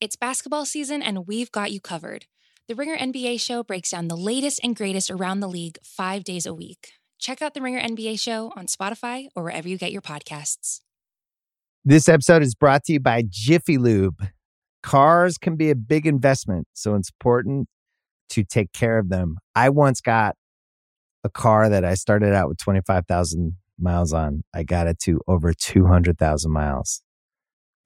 It's basketball season, and we've got you covered. The Ringer NBA show breaks down the latest and greatest around the league five days a week. Check out the Ringer NBA show on Spotify or wherever you get your podcasts. This episode is brought to you by Jiffy Lube. Cars can be a big investment, so it's important to take care of them. I once got a car that I started out with 25,000 miles on. I got it to over 200,000 miles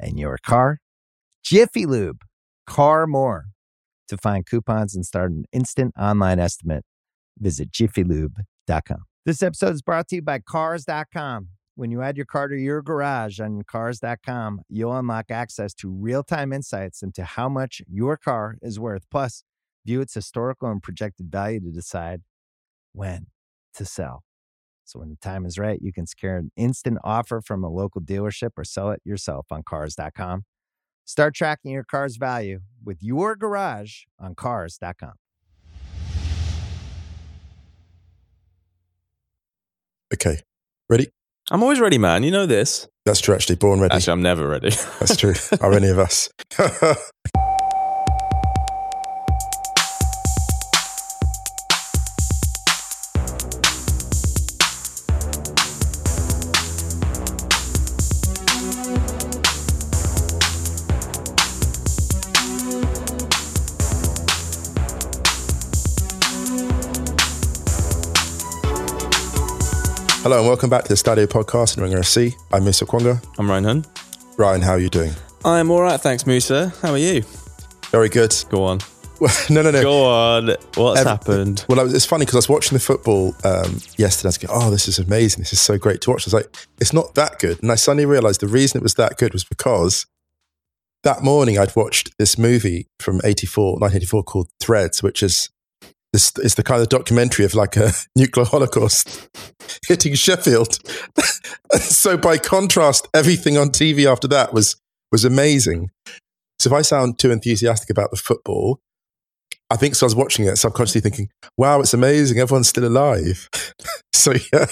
and your car. Jiffy Lube, car more. To find coupons and start an instant online estimate, visit jiffylube.com. This episode is brought to you by Cars.com. When you add your car to your garage on Cars.com, you'll unlock access to real time insights into how much your car is worth. Plus, view its historical and projected value to decide when to sell. So when the time is right, you can secure an instant offer from a local dealership or sell it yourself on Cars.com. Start tracking your car's value with your garage on Cars.com. Okay. Ready? I'm always ready, man. You know this. That's true, actually. Born ready. Actually, I'm never ready. That's true. Are any of us? Hello and welcome back to the Stadio podcast in Ringer FC. I'm Musa Okwonga. I'm Ryan Hunn. Ryan, how are you doing? I'm all right, thanks, Musa. How are you? Very good. Go on. No, no, no. Go on. What's happened? Well, it's funny because I was watching the football um, yesterday. I was going, oh, this is amazing. This is so great to watch. I was like, it's not that good. And I suddenly realized the reason it was that good was because that morning I'd watched this movie from 84, 1984 called Threads, which is this is the kind of documentary of like a nuclear holocaust hitting Sheffield. so by contrast, everything on TV after that was was amazing. So if I sound too enthusiastic about the football, I think so. I was watching it subconsciously thinking, wow, it's amazing. Everyone's still alive. so yeah.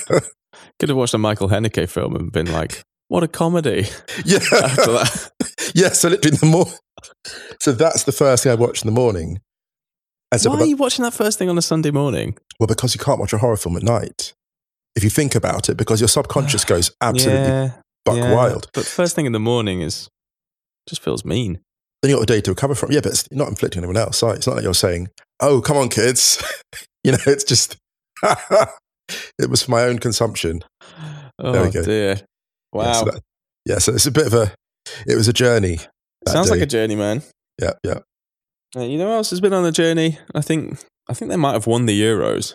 Could have watched a Michael Haneke film and been like, what a comedy. Yeah. After that. yeah. So literally the more, so that's the first thing I watched in the morning. So, Why are you watching that first thing on a Sunday morning? well, because you can't watch a horror film at night. If you think about it, because your subconscious goes absolutely yeah, buck yeah. wild. But first thing in the morning is just feels mean. Then you got a day to recover from. Yeah, but it's not inflicting anyone else. Right? It's not like you're saying, "Oh, come on, kids." you know, it's just it was for my own consumption. Oh There we oh, go. dear. Yeah, Wow. so, that- yeah, so it's a bit of a. It was a journey. Sounds like a journey, man. yeah, yeah. Uh, you know who else has been on a journey? I think I think they might have won the Euros.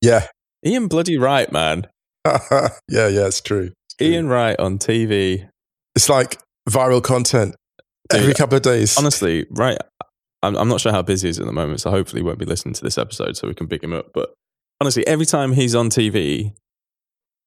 Yeah. Ian bloody Wright, man. yeah, yeah, it's true. It's true. Ian Wright on TV. It's like viral content every couple of days. Honestly, right. I'm, I'm not sure how busy he is at the moment, so hopefully he won't be listening to this episode so we can pick him up. But honestly, every time he's on TV,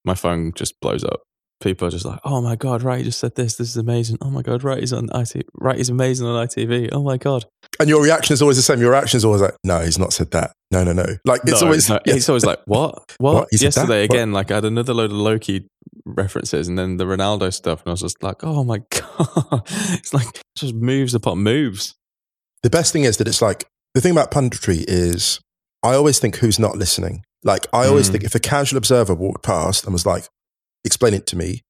my phone just blows up. People are just like, "Oh my god, right? He just said this. This is amazing. Oh my god, right? He's on IT. Right? He's amazing on ITV. Oh my god. And your reaction is always the same. Your reaction is always like, no, he's not said that. No, no, no. Like it's No, always, no. It's always like, what? What? What? He said that? Yesterday, What? again, like I had another load of Loki references and then the Ronaldo stuff. And I was just like, oh my God. It's like just moves upon moves. the best thing is that it's like, the thing about punditry is I always think who's not listening. Like I always Mm. think if a casual observer walked past and was like, explain it to me,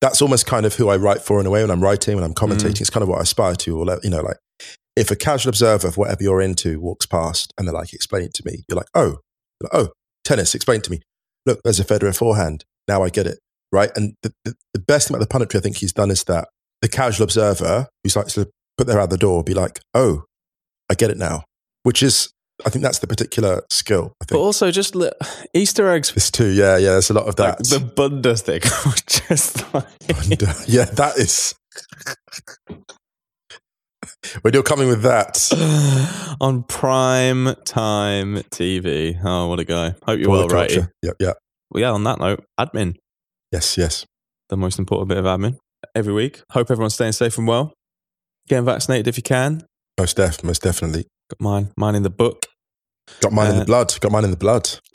that's almost kind of who I write for in a way when I'm writing, when I'm commentating. Mm. It's kind of what I aspire to. Or, you know, like if a casual observer of whatever you're into walks past and they're like, explain it to me, you're like, oh, You're like, oh, tennis, explain to me. Look, there's a Federer forehand. Now I get it. Right. And the, the, the best thing about the punditry I think he's done is that the casual observer who's like to put their out the door be like, oh, I get it now, which is, I think that's the particular skill. I But also just li- Easter eggs. This too, yeah, yeah. There's a lot of Like that. the Bunda thing. just like, uh, yeah, that is. when you're coming with that. on prime time TV. Oh, what a guy. Hope you're well, right? Yep, yep. Well, yeah, on that note, admin, Yes, yes. the most important bit of admin every week. Hope everyone's staying safe and well. Getting vaccinated if you can. Most def, most definitely. Got mine, mine in the book. Got mine in Uh, the blood. Got mine in the blood.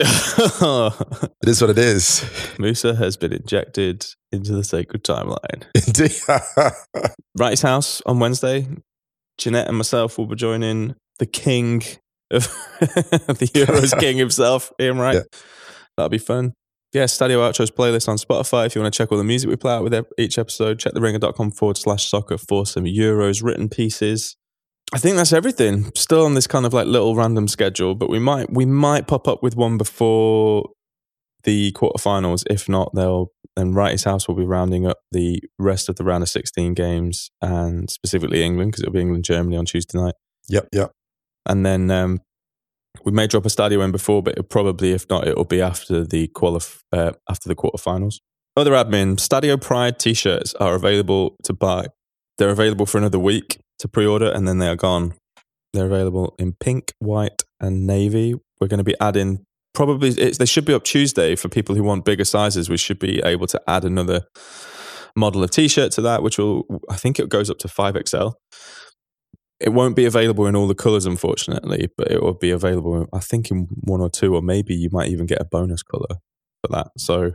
It is what it is. Musa has been injected into the sacred timeline. Indeed. Wrighty's house on Wednesday. Jeanette and myself will be joining the king of the Euros king himself, Ian Wright. Yeah. That'll be fun. Yeah, Stadio Outros playlist on Spotify. If you want to check all the music we play out with each episode, check theringer.com forward slash soccer for some Euros written pieces. I think that's everything. Still on this kind of like little random schedule, but we might we might pop up with one before the quarterfinals. If not, they'll then Wrighty's House will be rounding up the rest of the round of 16 games and specifically England because it'll be England Germany on Tuesday night. yep, yep. And then um, we may drop a stadio in before, but it'll probably, if not, it'll be after the qualif- uh, after the quarterfinals. Other admin: Stadio Pride T-shirts are available to buy. They're available for another week to pre-order, and then they are gone. They're available in pink, white, and navy. We're going to be adding probably they should be up Tuesday for people who want bigger sizes. We should be able to add another model of T-shirt to that, which will I think it goes up to five XL. It won't be available in all the colors, unfortunately, but it will be available, I think, in one or two, or maybe you might even get a bonus color for that. So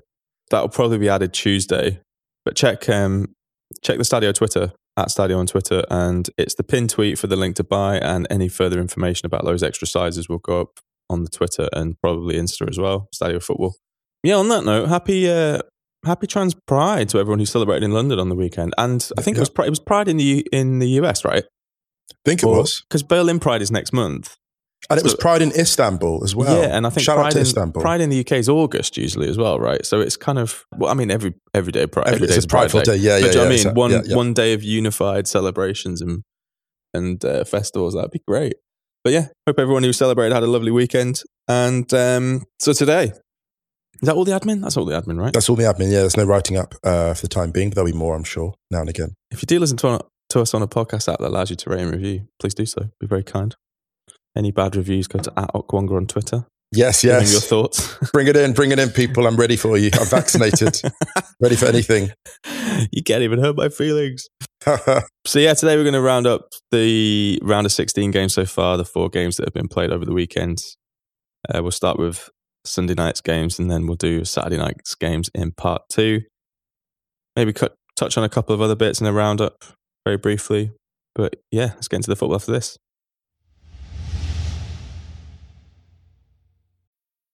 that will probably be added Tuesday. But check um, check the Stadio Twitter at Stadio on Twitter, and it's the pin tweet for the link to buy, and any further information about those extra sizes will go up on the Twitter and probably Insta as well. Stadio Football. Yeah. On that note, happy uh, happy Trans Pride to everyone who celebrated in London on the weekend, and I think it was it was Pride in the in the US, right? I think it was. because Berlin Pride is next month. And it was Pride in Istanbul as well. yeah, and I think Shout Pride out to in, Istanbul. Pride in the UK is August usually as well, right? So it's kind of well, I mean, every every day Pride, Every- every day is a prideful day. Yeah, But yeah, do you know what yeah, I mean, exactly. one Yeah, yeah. one day of unified celebrations and and uh, festivals that'd be great. But yeah, hope everyone who celebrated had a lovely weekend. And um, so today, is that all the admin? That's all the admin, right? That's all the admin. Yeah, there's no writing up uh, for the time being, but there'll be more, I'm sure, now and again. If you do listen to, to us on a podcast app that allows you to rate and review, please do so. Be very kind. Any bad reviews, go to at Okwonga on Twitter. Yes, Give yes. your thoughts. bring it in, bring it in, people. I'm ready for you. I'm vaccinated, ready for anything. you can't even hurt my feelings. So yeah, today we're going to round up the round of 16 games so far, the four games that have been played over the weekend. Uh, we'll start with Sunday night's games, and then we'll do Saturday night's games in part two. Maybe cut, touch on a couple of other bits in a roundup very briefly. But yeah, let's get into the football after this.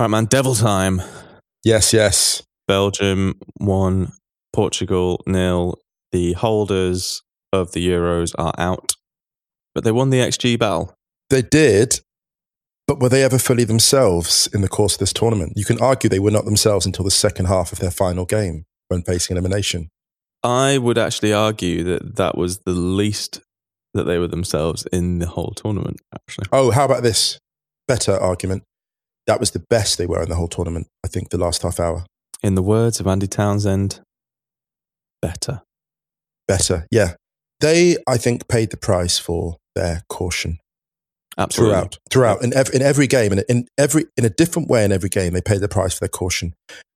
All right, man, devil time. yes, yes. Belgium one, Portugal nil. The holders of the Euros are out, but they won the XG battle. They did, but were they ever fully themselves in the course of this tournament? You can argue they were not themselves until the second half of their final game when facing elimination. I would actually argue that that was the least that they were themselves in the whole tournament. Actually, Oh, how about this? Better argument. That was the best they were in the whole tournament, I think, the last half hour. in the words of Andy Townsend, better. Better, yeah. They, I think, paid the price for their caution Absolutely. throughout. Throughout. In, ev- in every game, and in, every, in a different way in every game, they paid the price for their caution.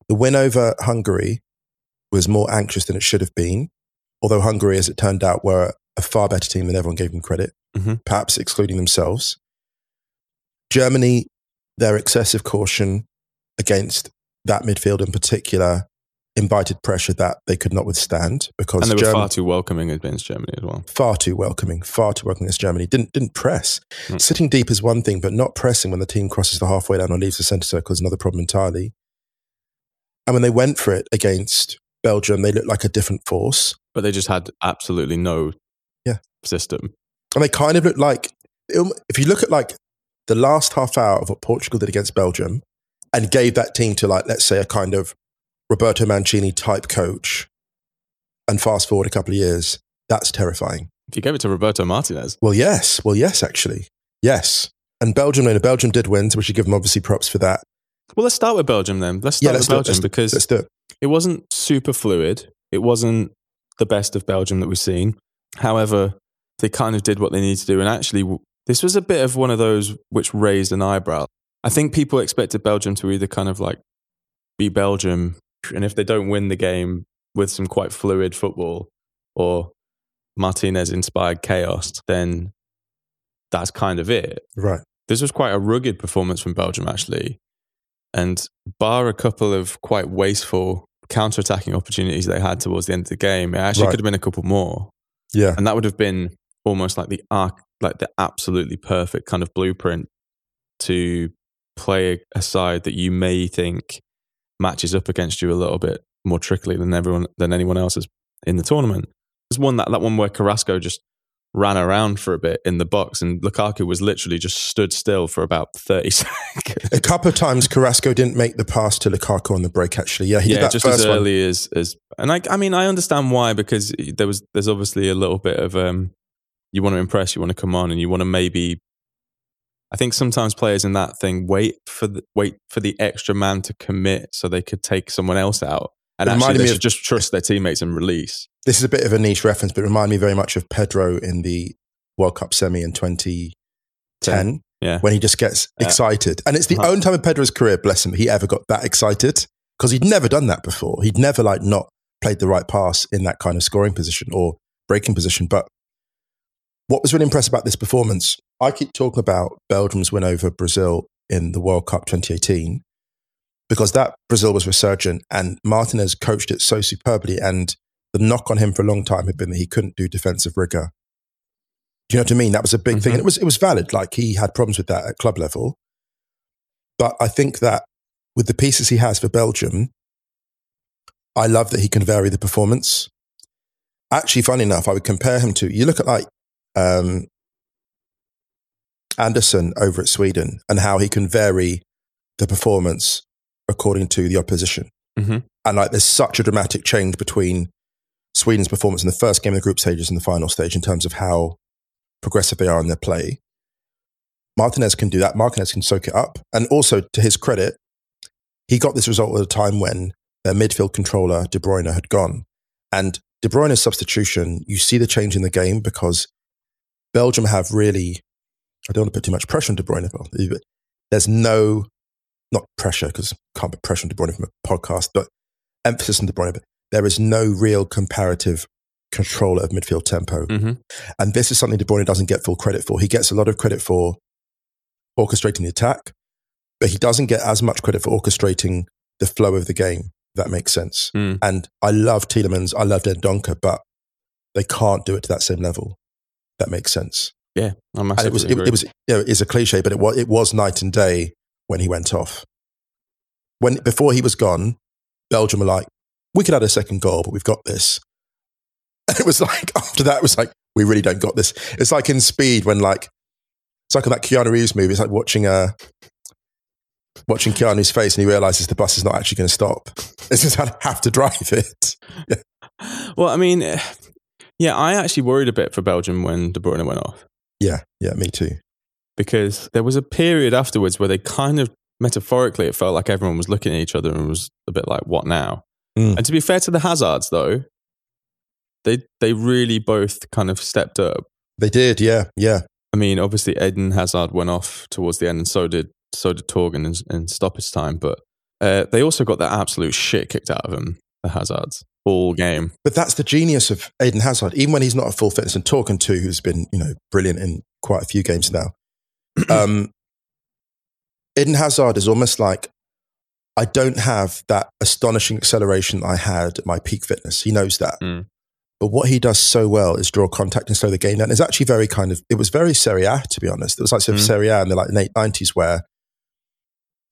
The win over Hungary was more anxious than it should have been, although Hungary, as it turned out, were a far better team than everyone gave them credit, Mhm. perhaps excluding themselves. Germany, their excessive caution against that midfield in particular invited pressure that they could not withstand because And they were Germ- far too welcoming against Germany as well. far too welcoming, far too welcoming as Germany. Didn't didn't press. Mm. Sitting deep is one thing, but not pressing when the team crosses the halfway line or leaves the centre circle is another problem entirely. And when they went for it against Belgium, they looked like a different force. But they just had absolutely no Yeah. system. And they kind of looked like, if you look at like the last half hour of what Portugal did against Belgium and gave that team to like, let's say a kind of Roberto Mancini type coach and fast forward a couple of years, that's terrifying. If you gave it to Roberto Martinez. Well, yes. Well, yes, actually. Yes. And Belgium, no, Belgium did win, so we should give them obviously props for that. Well, let's start with Belgium then. Let's start Yeah, let's with it. Belgium Let's- because Let's do it. it wasn't super fluid. It wasn't the best of Belgium that we've seen. However, they kind of did what they needed to do. And actually, this was a bit of one of those which raised an eyebrow. I think people expected Belgium to either kind of like be Belgium, and if they don't win the game with some quite fluid football or Martinez inspired chaos, then that's kind of it Right. this was quite a rugged performance from Belgium, actually. And bar a couple of quite wasteful counter-attacking opportunities they had towards the end of the game, it actually Right. could have been a couple more, Yeah. and that would have been almost like the arc, like the absolutely perfect kind of blueprint to play a side that you may think matches up against you a little bit more trickily than everyone than anyone else is in the tournament. There's one that that one where Carrasco just ran around for a bit in the box, and Lukaku was literally just stood still for about thirty seconds. A couple of times Carrasco didn't make the pass to Lukaku on the break, actually. Yeah, he yeah, did that just first as one. early as as, and I, I mean, I understand why because there was there's obviously a little bit of um, you want to impress, you want to come on, and you want to maybe. I think sometimes players in that thing wait for the wait for the extra man to commit so they could take someone else out, and It actually they me should of- just trust their teammates and release. This is a bit of a niche reference, but it reminded me very much of Pedro in the World Cup semi in 2010 Yeah, when he just gets Yeah. excited. And it's the Uh-huh. only time in Pedro's career, bless him, he ever got that excited because he'd never done that before. He'd never like not played the right pass in that kind of scoring position or breaking position. But what was really impressive about this performance, I keep talking about Belgium's win over Brazil in the World Cup 2018 because that Brazil was resurgent and Martinez coached it so superbly. And the knock on him for a long time had been that he couldn't do defensive rigor. Do you know what I mean? That was a big thing. Mhm. And it was, it was valid. Like he had problems with that at club level. But I think that with the pieces he has for Belgium, I love that he can vary the performance. Actually, funny enough, I would compare him to you look at like um, Andersson over at Sweden and how he can vary the performance according to the opposition. Mhm. And like there's such a dramatic change between Sweden's performance in the first game of the group stages and the final stage in terms of how progressive they are in their play. Martinez can do that. Martinez can soak it up. And also, to his credit, he got this result at a time when their midfield controller, De Bruyne, had gone. And De Bruyne's substitution, you see the change in the game because Belgium have really, I don't want to put too much pressure on De Bruyne, but there's no, not pressure because can't put pressure on De Bruyne from a podcast, but emphasis on De Bruyne. But there is no real comparative controller of midfield tempo. Mhm. And this is something De Bruyne doesn't get full credit for. He gets a lot of credit for orchestrating the attack, but he doesn't get as much credit for orchestrating the flow of the game. That makes sense. Mm. And I love Tielemans, I love Dendoncker, but they can't do it to that same level. That makes sense. yeah, And it was, it, it was, you know, it's a cliche, but it was, it was night and day when he went off. When before he was gone, Belgium were like, we could add a second goal, but we've got this. And it was like after that, it was like we really don't got this. It's like in Speed when like it's like on that Keanu Reeves movie. It's like watching a watching Keanu's face, and he realizes the bus is not actually going to stop. It's just I have to drive it. well, I mean, yeah, I actually worried a bit for Belgium when De Bruyne went off. Yeah, yeah, me too. because there was a period afterwards where they kind of metaphorically it felt like everyone was looking at each other and was a bit like what now Mm. and to be fair to the hazards though they they really both kind of stepped up They did, yeah, yeah. i mean obviously eden hazard went off towards the end and so did so did thorgan in, in stoppage time but uh, they also got that absolute shit kicked out of them the hazards all game But that's the genius of Eden Hazard. Even when he's not at full fitness, and talking to who's been you know brilliant in quite a few games now. um, Eden Hazard is almost like I don't have that astonishing acceleration I had at my peak fitness. He knows that. Mm. But what he does so well is draw contact and slow the game down. It's actually very kind of, it was very Serie A, to be honest. It was like sort of Mm. Serie A in the like late 90s where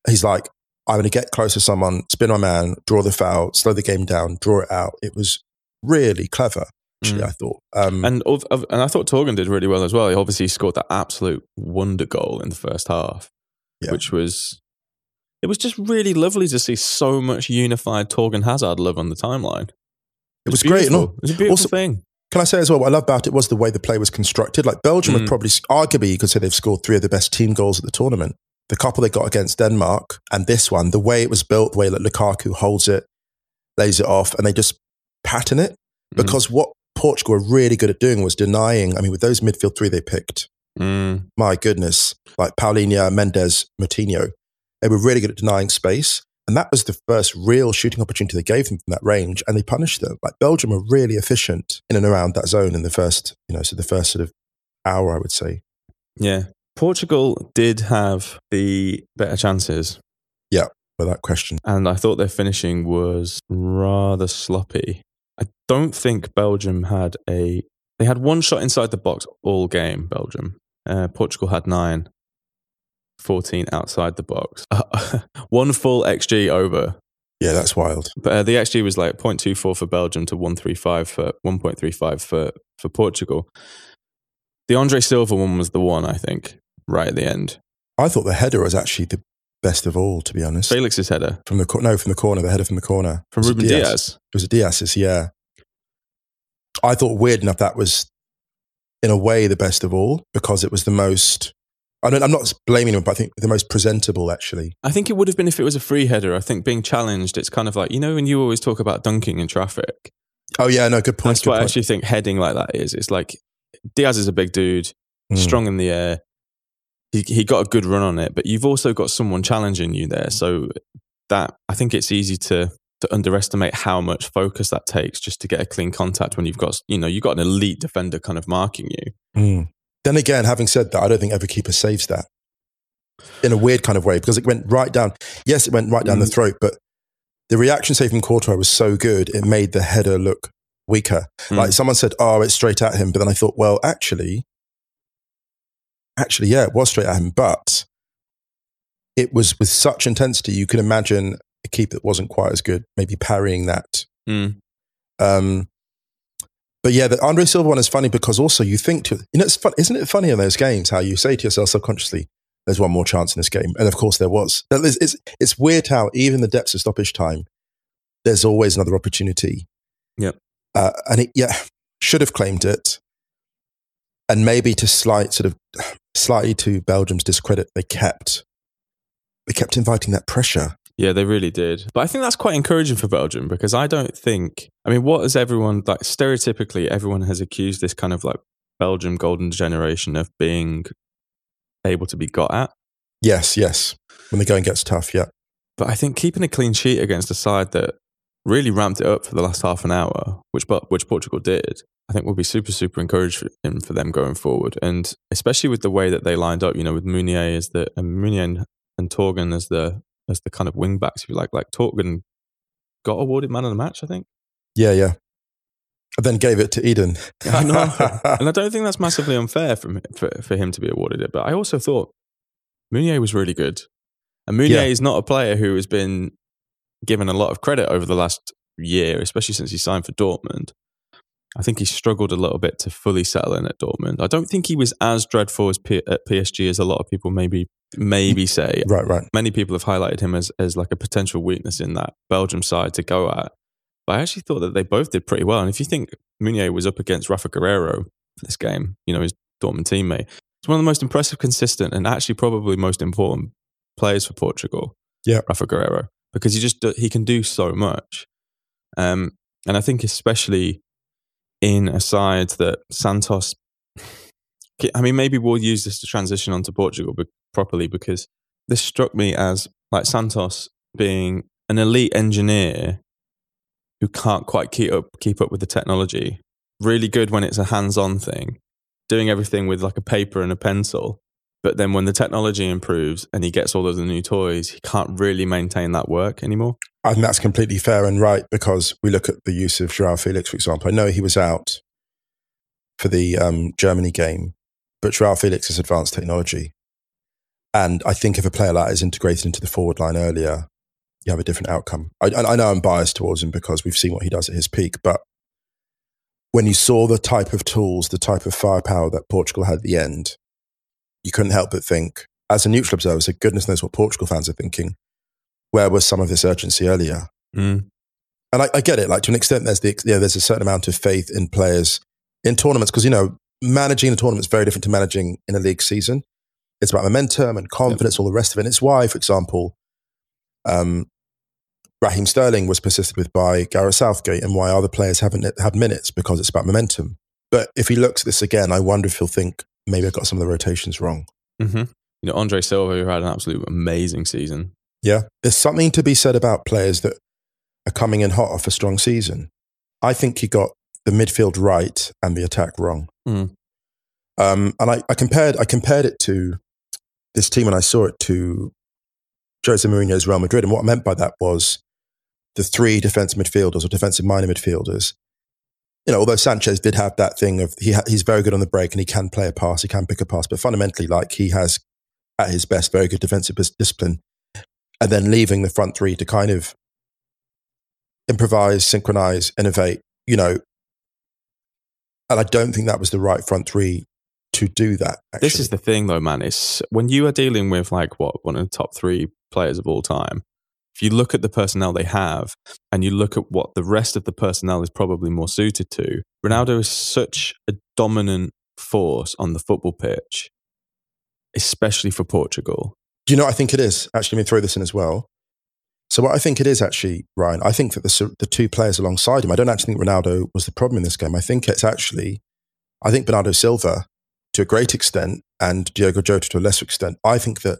he's like, I'm going to get close to someone, spin my man, draw the foul, slow the game down, draw it out. It was really clever. Actually, Mm. I thought. Um, And and I thought Thorgan did really well as well. He obviously scored that absolute wonder goal in the first half, Yeah. which was it was just really lovely to see so much unified Thorgan Hazard love on the timeline. it was great. And all. It was a beautiful also- thing. Can I say as well, what I love about it was the way the play was constructed. Like Belgium Mm. have probably, arguably, you could say they've scored three of the best team goals at the tournament. The couple they got against Denmark and this one, the way it was built, the way that Lukaku holds it, lays it off, and they just pattern it. Mm. Because what Portugal were really good at doing was denying, I mean, with those midfield three they picked, Mm. my goodness, like Palhinha, Mendes, Moutinho, they were really good at denying space. And that was the first real shooting opportunity they gave them from that range, and they punished them. Like Belgium were really efficient in and around that zone in the first, you know, so the first sort of hour, I would say. Yeah. Portugal did have the better chances, Yeah, Without question. and I thought their finishing was rather sloppy. I don't think Belgium had a. They had one shot inside the box all game, Belgium. Uh, Portugal had nine. 14 outside the box. one full XG over. Yeah, that's wild. But uh, the XG was like 0.24 for Belgium to 135 for 1.35 for, for Portugal. The Andre Silva one was the one, I think, right at the end. I thought the header was actually the best of all, to be honest. Felix's header From the no, from the corner, the header from the corner from Ruben Dias. It was a Dias's, yeah. I thought weird enough that was, in a way, the best of all because it was the most. I don't, I'm not blaming him, but I think the most presentable actually. I think it would have been if it was a free header. I think being challenged, it's kind of like, you know, when you always talk about dunking in traffic, Oh yeah, no, good point. that's good what I actually think heading like that is. It's like Diaz is a big dude, Mm. strong in the air. He he got a good run on it, but you've also got someone challenging you there. So that I think it's easy to to underestimate how much focus that takes just to get a clean contact when you've got you know you've got an elite defender kind of marking you. Mm. Then again, having said that, I don't think every keeper saves that in a weird kind of way because it went right down. Yes, it went right down the Mm. throat, but the reaction save from Courtois was so good, it made the header look weaker. Mm. Like someone said, "Oh, it's straight at him," but then I thought, well, actually, actually, yeah, it was straight at him, but it was with such intensity. You can imagine a keeper that wasn't quite as good, maybe parrying that. Mm. Um, but yeah, the Andre Silva one is funny because also you think to you know it's fun, isn't it funny in those games how you say to yourself subconsciously, "There's one more chance in this game," and of course there was. Is- It's it's weird how even the depths of stoppage time, there's always another opportunity. Yep. Uh, and it yeah should have claimed it, and maybe to slight sort of slightly to Belgium's discredit, they kept they kept inviting that pressure. Yeah, they really did. But I think that's quite encouraging for Belgium because I don't think, I mean, what has everyone, like, stereotypically, everyone has accused this kind of like Belgium golden generation of being able to be got at. Yes, yes. When the going gets tough, yeah. But I think keeping a clean sheet against a side that really ramped it up for the last half an hour, which but which Portugal did, I think will be super super encouraging for them going forward, and especially with the way that they lined up. You know, with Meunier as the and Meunier and, and Thorgan as the as the kind of wing backs, if you like. Like Thorgan got awarded man of the match, I think. Yeah, yeah. And then gave it to Eden. I know, and I don't think that's massively unfair for, for for him to be awarded it. But I also thought Meunier was really good, and Meunier Yeah. is not a player who has been given a lot of credit over the last year, especially since he signed for Dortmund. I think he struggled a little bit to fully settle in at Dortmund. I don't think he was as dreadful as P- at PSG as a lot of people maybe maybe say. right, right. Many people have highlighted him as as like a potential weakness in that Belgium side to go at. But I actually thought that they both did pretty well. And if you think Meunier was up against Rafa Guerreiro for this game, you know, his Dortmund teammate, he's one of the most impressive, consistent, and actually probably most important players for Portugal. Yeah. Rafa Guerreiro, because he just he can do so much. Um, and I think especially in a side that Santos, I mean, maybe we'll use this to transition onto Portugal be- properly because this struck me as like Santos being an elite engineer who can't quite keep up keep up with the technology. Really good when it's a hands-on thing, doing everything with like a paper and a pencil. But then when the technology improves and he gets all of the new toys, he can't really maintain that work anymore. I think that's completely fair and right because we look at the use of Joao Felix, for example. I know he was out for the um, Germany game, but Joao Felix is advanced technology. And I think if a player like that is integrated into the forward line earlier, you have a different outcome. I I know I'm biased towards him because we've seen what he does at his peak, but when you saw the type of tools, the type of firepower that Portugal had at the end, you couldn't help but think, as a neutral observer, so goodness knows what Portugal fans are thinking. Where was some of this urgency earlier? Mm. And I, I get it. Like to an extent, there's the you know, there's a certain amount of faith in players in tournaments because you know managing a tournament is very different to managing in a league season. It's about momentum and confidence, all the rest of it. And it's why, for example, um, Raheem Sterling was persisted with by Gareth Southgate, and why other players haven't had minutes because it's about momentum. But if he looks at this again, I wonder if he'll think maybe I got some of the rotations wrong. Mm-hmm. You know, Andre Silva, who had an absolute amazing season. Yeah, there's something to be said about players that are coming in hot off a strong season. I think he got the midfield right and the attack wrong. Mm. Um, and I, I compared I compared it to this team and I saw it to Jose Mourinho's Real Madrid. And what I meant by that was the three defensive midfielders or defensive minor midfielders. You know, although Sanches did have that thing of he ha- he's very good on the break and he can play a pass, he can pick a pass, but fundamentally, like he has at his best very good defensive discipline, and then leaving the front three to kind of improvise, synchronize, innovate. You know, and I don't think that was the right front three to do that. Actually. This is the thing, though, man. Is when you are dealing with like what one of the top three players of all time. If you look at the personnel they have, and you look at what the rest of the personnel is probably more suited to, Ronaldo is such a dominant force on the football pitch, especially for Portugal. Do you know what I think it is? Actually, let me throw this in as well. So what I think it is actually, Ryan, I think that the, the two players alongside him, I don't actually think Ronaldo was the problem in this game. I think it's actually, I think Bernardo Silva to a great extent and Diogo Jota to a lesser extent. I think that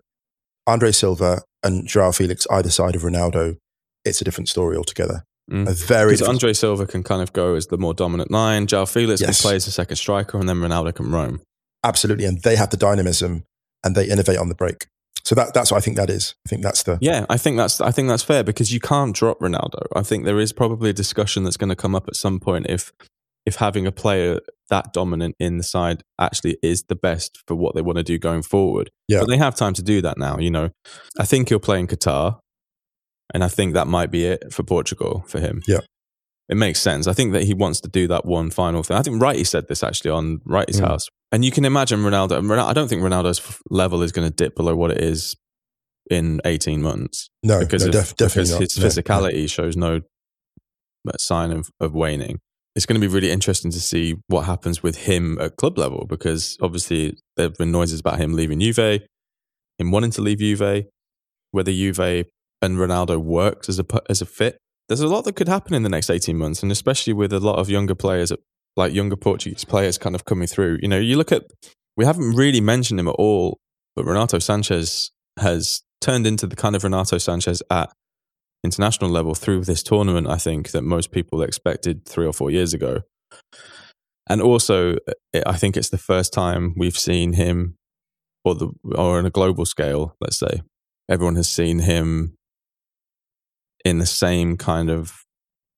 Andre Silva and Joao Felix either side of Ronaldo, it's a different story altogether. Mm. A very because Andre Silva can kind of go as the more dominant line. Joao Felix yes. can play as a second striker, and then Ronaldo can roam. Absolutely, and they have the dynamism and they innovate on the break. So that, that's what I think that is. I think that's the yeah. I think that's I think that's fair because you can't drop Ronaldo. I think there is probably a discussion that's going to come up at some point if if having a player that dominant in the side actually is the best for what they want to do going forward. Yeah. But they have time to do that now, you know. I think he'll play in Qatar. And I think that might be it for Portugal for him. Yeah. It makes sense. I think that he wants to do that one final thing. I think Wrighty said this actually on Wrighty's mm. house. And you can imagine Ronaldo. I don't think Ronaldo's level is going to dip below what it is in 18 months. No, because, no, of, def- definitely because his physicality no. shows no sign of, of waning it's going to be really interesting to see what happens with him at club level because obviously there have been noises about him leaving Juve, him wanting to leave Juve, whether Juve and Ronaldo works as a as a fit. There's a lot that could happen in the next 18 months, and especially with a lot of younger players, like younger Portuguese players, kind of coming through. You know, you look at we haven't really mentioned him at all, but Renato Sanches has turned into the kind of Renato Sanches at international level through this tournament, I think, that most people expected three or four years ago. And also, uh, I think it's the first time we've seen him, or the or on a global scale, let's say, everyone has seen him in the same kind of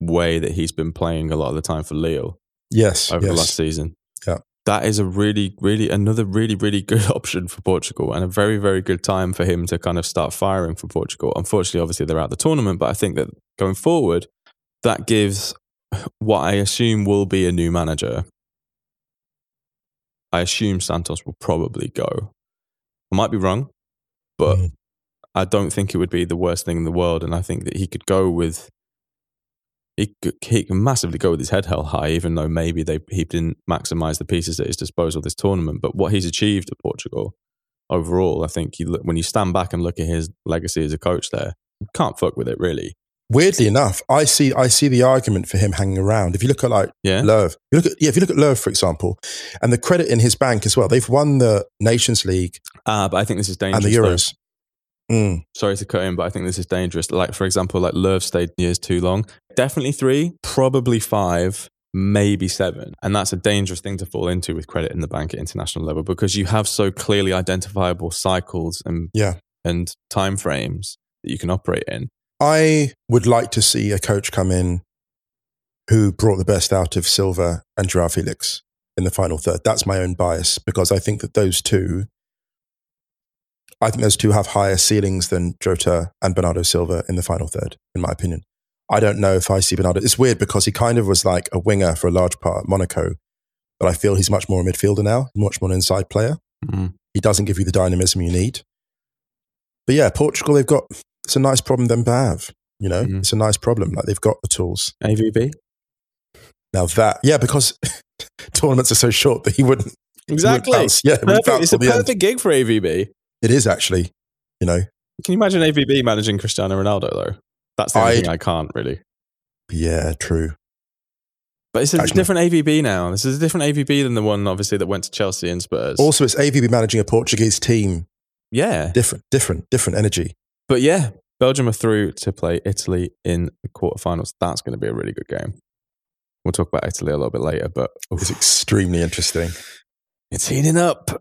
way that he's been playing a lot of the time for Lille. Yes, over yes. the last season. That is a really, really another really, really good option for Portugal and a very, very good time for him to kind of start firing for Portugal. Unfortunately, obviously they're out the tournament, but I think that going forward, that gives what I assume will be a new manager. I assume Santos will probably go. I might be wrong, but mm. I don't think it would be the worst thing in the world. And I think that he could go with he he can massively go with his head held high, even though maybe they he didn't maximise the pieces at his disposal this tournament. But what he's achieved at Portugal overall, I think you look, when you stand back and look at his legacy as a coach there, you can't fuck with it really. Weirdly enough, I see I see the argument for him hanging around. If you look at like yeah. Löw, you look at yeah, if you look at Löw for example, and the credit in his bank as well, they've won the Nations League. Ah, uh, but I think this is dangerous. And the Euros. Mm. Sorry to cut in, but I think this is dangerous. Like, for example, like Löw stayed years too long. Definitely three, probably five, maybe seven. And that's a dangerous thing to fall into with credit in the bank at international level because you have so clearly identifiable cycles and, yeah. and time frames that you can operate in. I would like to see a coach come in who brought the best out of Silva and Joao Felix in the final third. That's my own bias because I think that those two I think those two have higher ceilings than Jota and Bernardo Silva in the final third, in my opinion. I don't know if I see Bernardo. It's weird because he kind of was like a winger for a large part at Monaco, but I feel he's much more a midfielder now, much more an inside player. Mm. He doesn't give you the dynamism you need. But yeah, Portugal, they've got, it's a nice problem them to have. You know, Mhm. it's a nice problem. Like they've got the tools. AVB. Now that, yeah, because tournaments are so short that he wouldn't. he wouldn't bounce. Yeah, Perfect. It's a the end. perfect gig for AVB. It is actually, you know, Can you imagine AVB managing Cristiano Ronaldo though? That's the only thing I can't really. yeah, true. But it's a Actually- different AVB now. This is a different AVB than the one obviously that went to Chelsea and Spurs. Also, it's AVB managing a Portuguese team. yeah, Different, different, different energy. but yeah, Belgium are through to play Italy in the quarterfinals. That's going to be a really good game. We'll talk about Italy a little bit later, but oof, It's extremely interesting. it's heating up.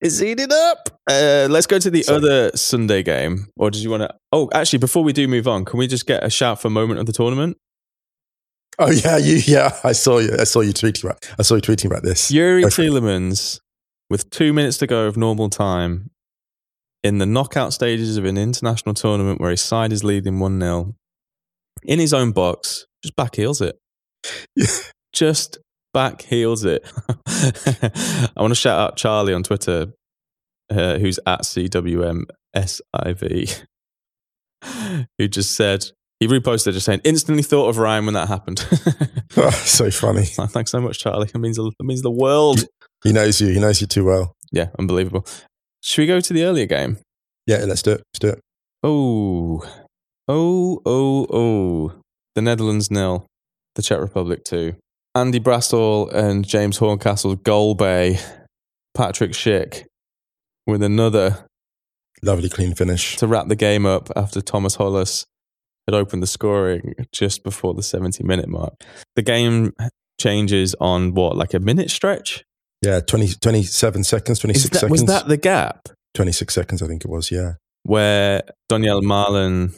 It's heating up. Uh, let's go to the Sorry. other Sunday game. Or did you want to? Oh, actually, before we do move on, can we just get a shout for a moment of the tournament? Oh yeah, you yeah. I saw you. I saw you tweeting about. I saw you tweeting about this. Yuri Go for it. Tielemans, with two minutes to go of normal time, in the knockout stages of an international tournament where his side is leading 1 0, in his own box, just back heels it. just back heels it. I want to shout out Charlie on Twitter, uh, who's at CWMSIV, who just said, he reposted just saying, instantly thought of Ryan when that happened. Oh, so funny. Thanks so much, Charlie. It means, it means the world. He knows you. He knows you too well. Yeah, unbelievable. Should we go to the earlier game? Yeah, let's do it. Let's do it. Oh, oh, oh, oh. The Netherlands nil, the Czech Republic two. Andy Brassell and James Horncastle's goal bay. Patrick Schick with another Lovely clean finish. to wrap the game up after Thomas Hollis had opened the scoring just before the 70 minute mark. The game changes on what, like a minute stretch? Yeah, 20, 27 seconds, 26 that, seconds. was that the gap? 26 seconds, I think it was. Yeah. where Donyell Malen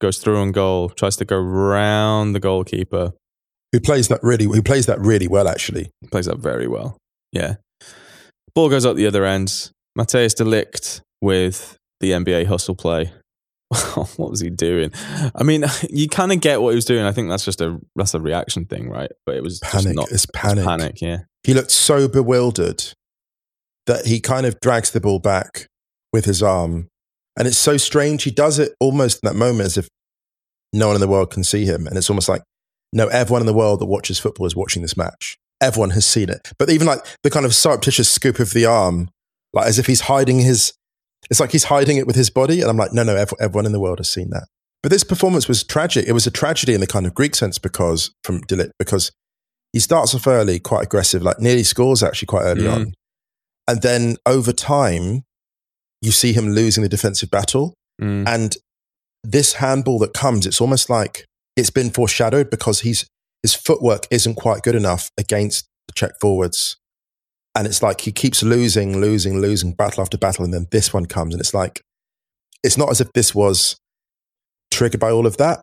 goes through on goal, tries to go round the goalkeeper, Who plays that really, who plays that really well, actually. He plays that very well. Yeah. Ball goes up the other end. Matthijs de Ligt with the NBA hustle play. what was he doing? I mean, you kind of get what he was doing. I think that's just a that's a reaction thing, right? But it was Panic. not it's panic. panic. Yeah, He looked so bewildered that he kind of drags the ball back with his arm. And it's so strange. He does it almost in that moment as if no one in the world can see him. And it's almost like, no, everyone in the world that watches football is watching this match. Everyone has seen it. But even like the kind of surreptitious scoop of the arm, like as if he's hiding his, it's like he's hiding it with his body. And I'm like, no, no, ev- everyone in the world has seen that. But this performance was tragic. It was a tragedy in the kind of Greek sense because, from de Ligt, because he starts off early, quite aggressive, like nearly scores actually quite early Mm. on. And then over time, you see him losing the defensive battle. Mm. And this handball that comes, it's almost like it's been foreshadowed because he's his footwork isn't quite good enough against the Czech forwards. And it's like he keeps losing, losing, losing battle after battle. And then this one comes. And it's like, it's not as if this was triggered by all of that,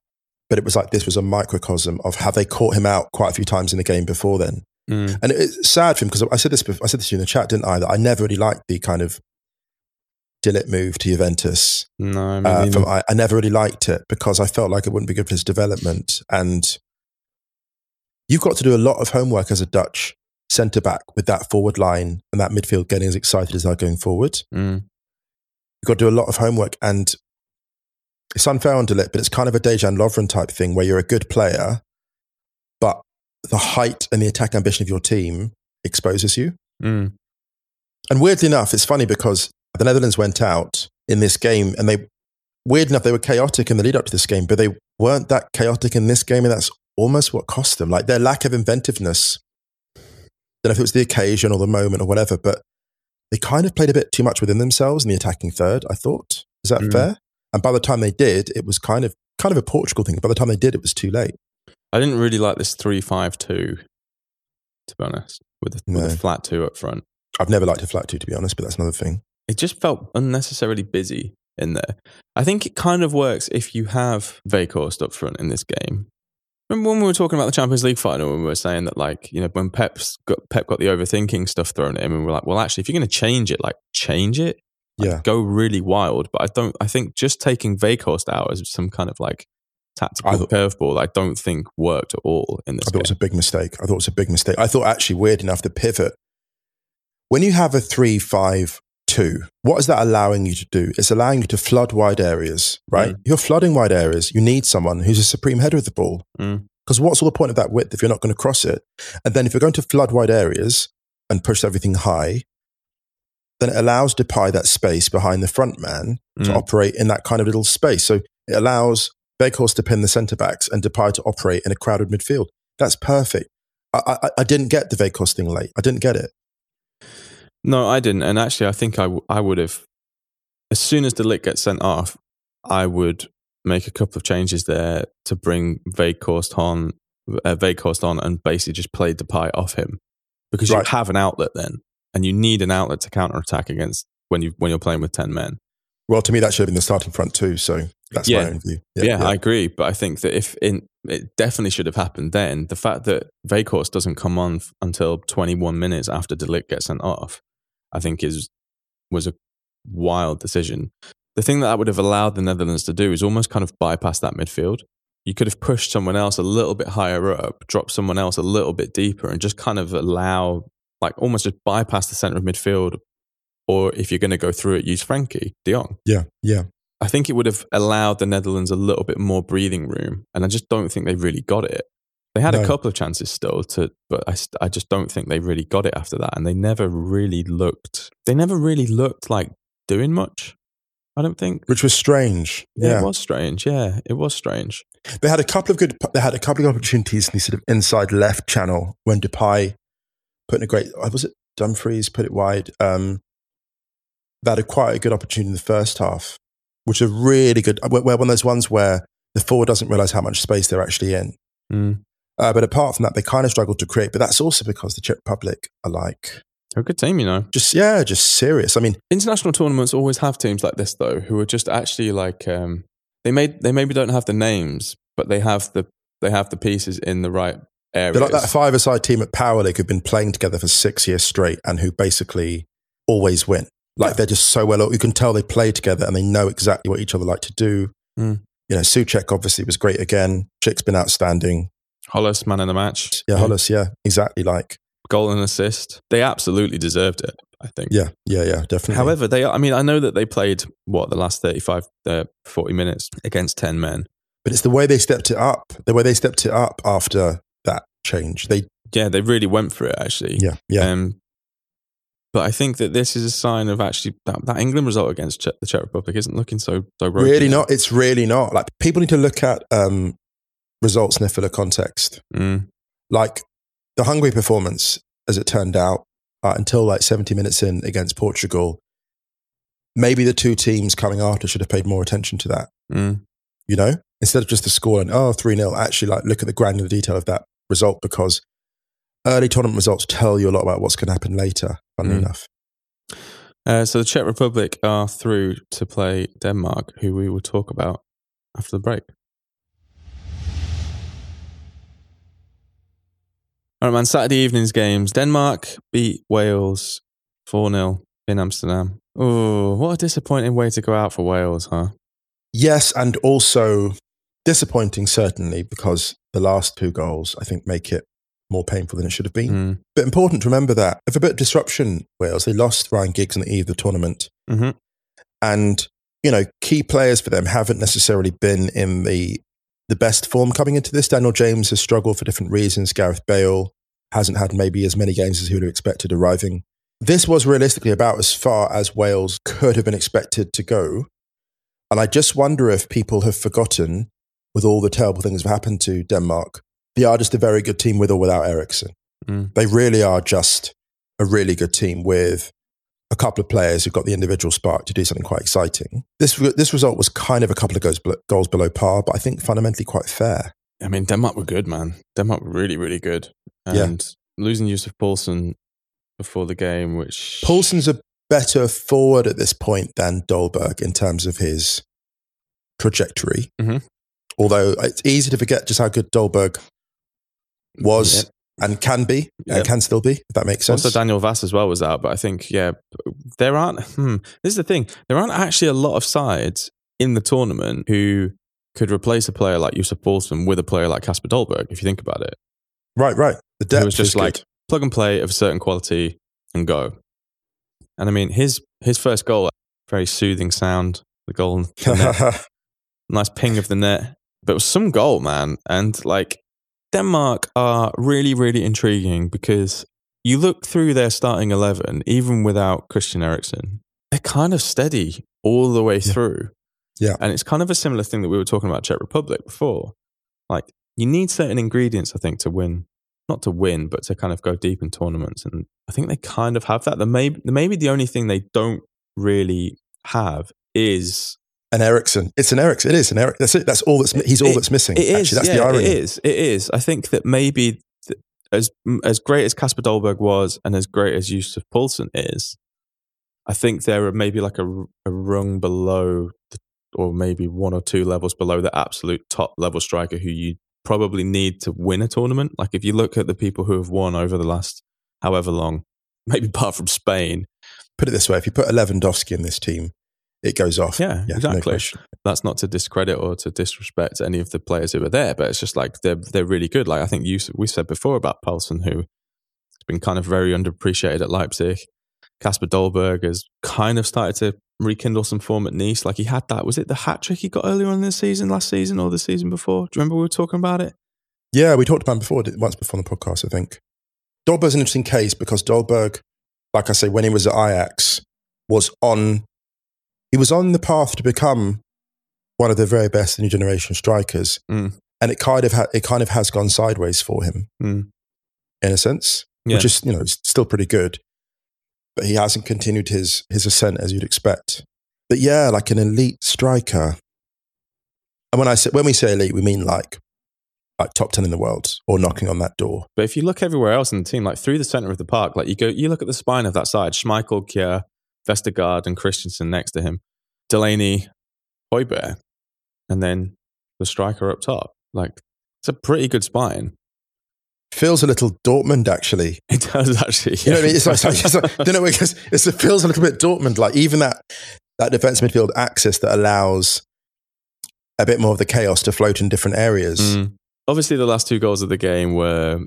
but it was like this was a microcosm of how they caught him out quite a few times in the game before then. Mm. And it's sad for him because I said this. bef- I said this to you in the chat, didn't I? That I never really liked the kind of de Ligt move to Juventus. No, I mean, Uh, from, I, I never really liked it because I felt like it wouldn't be good for his development. And you've got to do a lot of homework as a Dutch centre back with that forward line and that midfield getting as excited as they're going forward. Mm. You've got to do a lot of homework. And it's unfair on de Ligt, but it's kind of a Dejan Lovren type thing where you're a good player, but the height and the attack ambition of your team exposes you. Mm. And weirdly enough, it's funny because the Netherlands went out in this game and they, weird enough, they were chaotic in the lead up to this game, but they weren't that chaotic in this game. And that's almost what cost them. Like their lack of inventiveness. I Don't know if it was the occasion or the moment or whatever, but they kind of played a bit too much within themselves in the attacking third, I thought. Is that Mm. fair? And by the time they did, it was kind of kind of a Portugal thing. By the time they did, it was too late. I didn't really like this three-five-two. To be honest, with a, with a flat two up front. I've never liked a flat two, to be honest, but that's another thing. It just felt unnecessarily busy in there. I think it kind of works if you have Weghorst up front in this game. Remember when we were talking about the Champions League final when we were saying that, like, you know, when Pep's got, Pep got the overthinking stuff thrown at him, and we we're like, well, actually, if you're going to change it, like, change it. Like, Yeah. Go really wild. But I don't, I think just taking Weghorst out as some kind of like tactical curveball I don't think worked at all in this game. I thought it was a big mistake. I thought it was a big mistake. I thought actually weird enough the pivot. When you have a three five two, what is that allowing you to do? It's allowing you to flood wide areas, right? Mm. You're flooding wide areas. You need someone who's a supreme header of the ball. Mm. Because what's all the point of that width if you're not going to cross it? And then if you're going to flood wide areas and push everything high, then it allows Depay that space behind the front man to Mm. operate in that kind of little space. So it allows Weghorst to pin the centre backs and Depay to operate in a crowded midfield. That's perfect. I, I, I didn't get the Weghorst thing late. I didn't get it. No, I didn't. And actually, I think I, w- I would have, as soon as de Ligt gets sent off, I would make a couple of changes there to bring Weghorst on, uh, on and basically just play Depay off him. Because Right. you have an outlet then, and you need an outlet to counter attack against when, you, when you're playing with 10 men. Well, to me, that should have been the starting front too. So that's Yeah. my own view. Yeah, I agree. But I think that if in, it definitely should have happened then, the fact that Weghorst doesn't come on f- until 21 minutes after de Ligt gets sent off, I think is was a wild decision. The thing that that would have allowed the Netherlands to do is almost kind of bypass that midfield. You could have pushed someone else a little bit higher up, dropped someone else a little bit deeper, and just kind of allow, like, almost just bypass the center of midfield. Or if you're going to go through it, use Frenkie De Jong. yeah, yeah. I think it would have allowed the Netherlands a little bit more breathing room, and I just don't think they really got it. They had No. a couple of chances still to, but I, I just don't think they really got it after that, and they never really looked. They never really looked like doing much. I don't think. Which was strange. Yeah, Yeah. it was strange. Yeah, it was strange. They had a couple of good. They had a couple of opportunities in the sort of inside left channel when Depay put in a great. uh, Was it Dumfries put it wide? Um, they had a quite a good opportunity in the first half, which are really good. Where, where one of those ones where the forward doesn't realize how much space they're actually in. Mm. Uh, but apart from that, they kind of struggled to create. But that's also because the Czech Republic are like They're a good team, you know. just yeah, just serious. I mean, International tournaments always have teams like this, though, who are just actually like um, they made they maybe don't have the names, but they have the they have the pieces in the right areas. they're like that five-a-side team at Power League who've been playing together for six years straight and who basically always win. Like Yeah. they're just so well. You can tell they play together and they know exactly what each other like to do. Mm. You know, Souček obviously was great again. Schick's been outstanding. Holeš, man in the match. Yeah, Holeš. Yeah, exactly. Like goal and assist. They absolutely deserved it. I think. yeah, yeah, yeah, definitely. However, they I mean, I know that they played what the last 35 uh, 40 minutes against 10 men. but it's the way they stepped it up. The way they stepped it up after that change. They Yeah, they really went for it actually. yeah, yeah. Um, but I think that this is a sign of actually that, that England result against Czech, the Czech Republic isn't looking so so ropey really not. It's really not. Like people need to look at um, results in a fuller context. Mm, like the Hungary performance, as it turned out, uh, until like 70 minutes in against Portugal, maybe the two teams coming after should have paid more attention to that, mm. you know, instead of just the score and, oh, 3 0, actually like look at the granular detail of that result because early tournament results tell you a lot about what's going to happen later, funnily Mm. enough. Uh, so the Czech Republic are through to play Denmark, who we will talk about after the break. All right, man. Saturday evening's games. Denmark beat Wales 4 0 in Amsterdam. Oh, what a disappointing way to go out for Wales, huh? Yes, and also disappointing, certainly, because the last two goals, I think, make it more painful than it should have been. Mm. But important to remember that if a bit of disruption, Wales, they lost Ryan Giggs on the eve of the tournament. hmm And, you know, key players for them haven't necessarily been in the the best form coming into this. Daniel James has struggled for different reasons. Gareth Bale hasn't had maybe as many games as he would have expected arriving. This was realistically about as far as Wales could have been expected to go. And I just wonder if people have forgotten, with all the terrible things that have happened to Denmark, they are just a very good team with or without Eriksen. Mm. They really are just a really good team with a couple of players who've got the individual spark to do something quite exciting. This this result was kind of a couple of goals below, goals below par, but I think fundamentally quite fair. I mean, Denmark were good, man. Denmark were really, really good. Yeah. And losing Yusuf Poulsen before the game, which. Poulsen's a better forward at this point than Dolberg in terms of his trajectory. Mhm. Although it's easy to forget just how good Dolberg was Yep. And can be Yep. and can still be, if that makes sense. Also, Daniel Wass as well was out, but I think yeah, there aren't. Hmm, this is the thing: there aren't actually a lot of sides in the tournament who could replace a player like Yusuf Poulsen with a player like Kasper Dolberg, if you think about it. Right, right. The depth It was just like good. plug and play of a certain quality and go. And I mean, his his first goal, very soothing sound, the goal, the nice ping of the net. But it was some goal, man. And like Denmark are really, really intriguing because you look through their starting 11, even without Christian Eriksen, they're kind of steady all the way Yeah. through. Yeah. And it's kind of a similar thing that we were talking about Czech Republic before. Like you need certain ingredients, I think, to win. Not to win, but to kind of go deep in tournaments. And I think they kind of have that. The maybe, maybe the only thing they don't really have is an Eriksen. It's an Eriksen. It is an Eric. That's it. That's all that's he's all It- that's missing. It is. Actually, that's yeah, the irony. It is. It is. I think that maybe th- as as great as Kasper Dolberg was, and as great as Yusuf Poulsen is, I think there are maybe like a, a rung below, the, or maybe one or two levels below the absolute top level striker who you probably need to win a tournament. Like if you look at the people who have won over the last however long, maybe apart from Spain, Put it this way: if you put a Lewandowski in this team, it goes off. Yeah, no exactly. question. that's not to discredit or to disrespect any of the players who were there, but it's just like they're they're really good. Like I think you we said before about Poulsen, who has been kind of very underappreciated at Leipzig. Kasper Dolberg has kind of started to rekindle some form at Nice. Like he had that was it the hat trick he got earlier on in the season, last season or the season before? Do you remember we were talking about it? Yeah, we talked about him before, once before on the podcast, I think. Dolberg's an interesting case because Dolberg, like I say, when he was at Ajax, was on he was on the path to become one of the very best new generation strikers. Mm. And it kind of ha- it kind of has gone sideways for him Mm. in a sense, Yeah. which is you know still pretty good. But he hasn't continued his his ascent as you'd expect. But yeah, like an elite striker. And when I say when we say elite, we mean like like top ten in the world or knocking on that door. But if you look everywhere else in the team, like through the center of the park, like you go, you look at the spine of that side: Schmeichel, Kjær, Vestergaard, and Christensen next to him, Delaney, Højbjerg, and then the striker up top. Like it's a pretty good spine. Feels a little Dortmund actually. It does actually. You know what I mean? It's like, it's like, don't know because it's, it feels a little bit Dortmund like even that that defense midfield axis that allows a bit more of the chaos to float in different areas. Mm. Obviously, the last two goals of the game were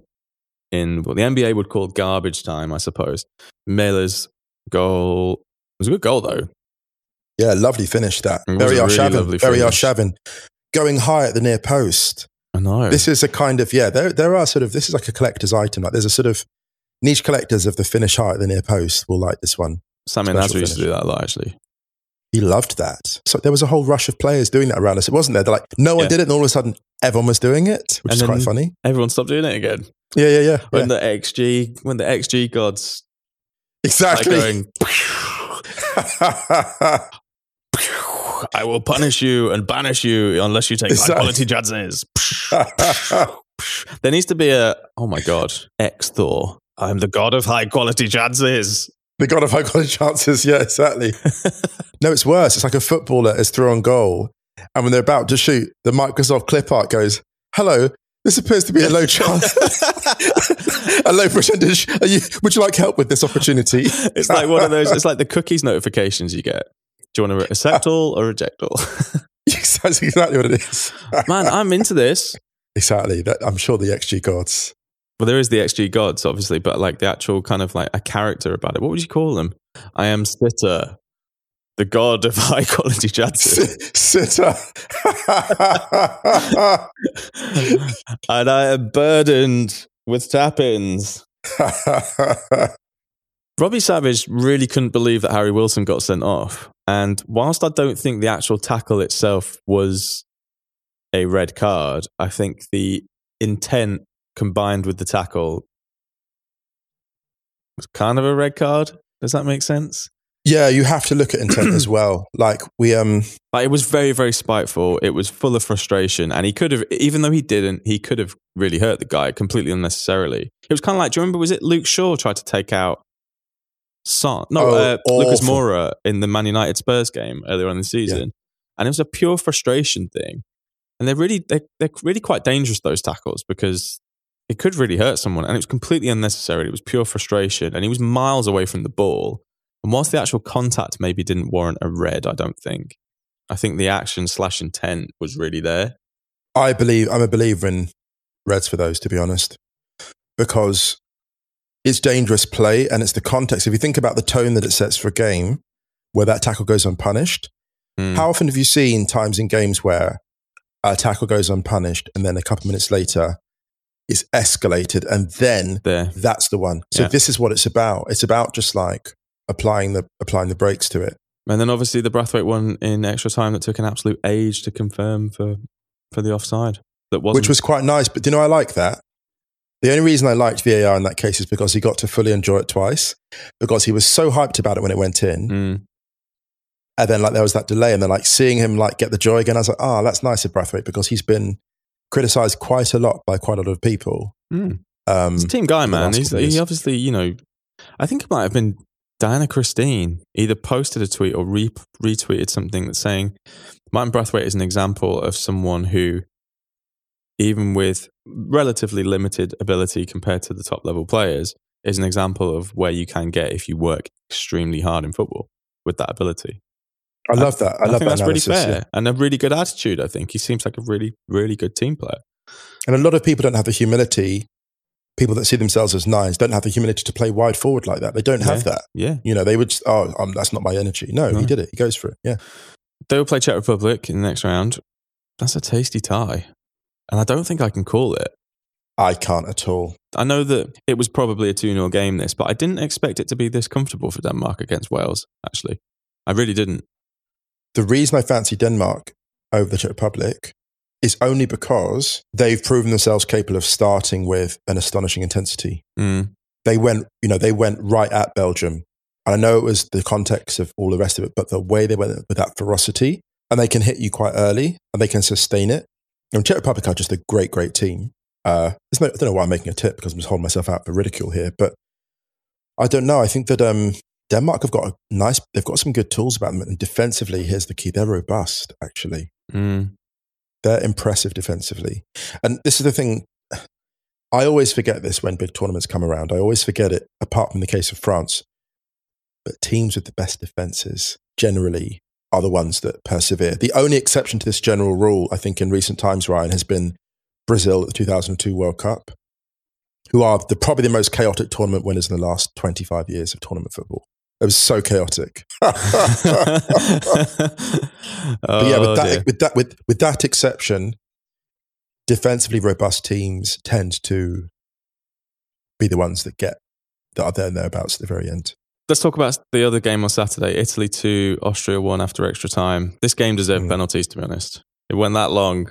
in what the NBA would call garbage time, I suppose. Mæhle's goal was a good goal though. Yeah, lovely finish that. It Very really Arshavin. Very. Arshavin. Going high at the near post. I know. This is a kind of yeah. There there are sort of this is like a collector's item. Like there's a sort of niche collectors of the finish high at the near post will like this one. Sammy Nasri used to do that a lot actually. He loved that. So there was a whole rush of players doing that around us. It wasn't there. They're like, no one Yeah. did it, and all of a sudden everyone was doing it, which And is quite funny. Everyone stopped doing it again. Yeah, yeah, yeah. When yeah. the XG, when the XG gods exactly. I will punish you and banish you unless you take high quality chances. there needs to be a, oh my God, X Thor. I'm the god of high quality chances. the god of high quality chances. Yeah, exactly. no, it's worse. It's like a footballer is through on goal, and when they're about to shoot, the Microsoft clip art goes, "Hello, this appears to be a low chance, a low percentage. Are you, would you like help with this opportunity?" It's like one of those, it's like the cookies notifications you get. Do you want to accept all or reject all? That's exactly what it is. Man, I'm into this. exactly. That, I'm sure the XG gods. Well, there is the XG gods, obviously, but like the actual kind of like a character about it. What would you call them? I am Sitter, the god of high quality chances. Sitter. and I am burdened with tap ins. Robbie Savage really couldn't believe that Harry Wilson got sent off. And whilst I don't think the actual tackle itself was a red card, I think the intent combined with the tackle was kind of a red card. Does that make sense? Yeah, you have to look at intent as well. Like we um Like it was very, very spiteful. It was full of frustration, and he could have, even though he didn't, he could have really hurt the guy completely unnecessarily. It was kind of like, do you remember? Was it Luke Shaw tried to take out Son? No, Oh, uh, Lucas. Moura in the Man United Spurs game earlier on in the season, and it was a pure frustration thing. And they're really, they're, they're really quite dangerous those tackles because it could really hurt someone, and it was completely unnecessary. It was pure frustration, and he was miles away from the ball. And whilst the actual contact maybe didn't warrant a red, I don't think I think the action slash intent was really there. I believe I'm a believer in Reds for those, to be honest, because it's dangerous play and it's the context. If you think about the tone that it sets for a game where that tackle goes unpunished, Mm. how often have you seen times in games where a tackle goes unpunished and then a couple of minutes later it's escalated and then there. that's the one. So Yeah. this is what it's about. It's about just like applying the applying the brakes to it. And then obviously the Braithwaite one in extra time that took an absolute age to confirm for for the offside. That wasn't which was quite nice. But do you know I like that? The only reason I liked VAR in that case is because he got to fully enjoy it twice. Because he was so hyped about it when it went in, Mm. and then like there was that delay, and then like seeing him like get the joy again, I was like, oh, that's nice of Braithwaite because he's been criticised quite a lot by quite a lot of people. Mm. Um, He's a team guy, man. He's, he obviously, you know, I think it might have been Diana Christine either posted a tweet or re- retweeted something that's saying Martin Braithwaite is an example of someone who, even with relatively limited ability compared to the top level players, is an example of where you can get if you work extremely hard in football with that ability. I love that. I, love think that that's really fair yeah. and a really good attitude. I think he seems like a really, really good team player. And a lot of people don't have the humility. People that see themselves as nines don't have the humility to play wide forward like that. They don't have Yeah. that. Yeah, You know, they would. Just, oh, um, that's not my energy. No, No. he did it. He goes for it. Yeah. they will play Czech Republic in the next round. That's a tasty tie, and I don't think I can call it. I can't at all. I know that it was probably a 2 0 game, this, but I didn't expect it to be this comfortable for Denmark against Wales, actually. I really didn't. The reason I fancy Denmark over the Czech Republic is only because they've proven themselves capable of starting with an astonishing intensity. Mm. They went, you know, they went right at Belgium. And I know it was the context of all the rest of it, but the way they went with that ferocity and they can hit you quite early and they can sustain it. And Czech Republic are just a great, great team. Uh, no, I don't know why I'm making a tip because I'm just holding myself out for ridicule here, but I don't know. I think that um, Denmark have got a nice, they've got some good tools about them. And defensively, here's the key they're robust, actually. Mm. They're impressive defensively. And this is the thing. I always forget this when big tournaments come around. I always forget it, apart from the case of France. But teams with the best defenses generally are the ones that persevere. The only exception to this general rule, I think, in recent times, Ryan, has been Brazil at the 2002 World Cup, who are the, probably the most chaotic tournament winners in the last 25 years of tournament football. It was so chaotic. But yeah, Oh, with that, with that, with with that exception, defensively robust teams tend to be the ones that get that are there and thereabouts at the very end. Let's talk about the other game on Saturday Italy 2, Austria 1 after extra time. This game deserved Mm. penalties, to be honest. It went that long.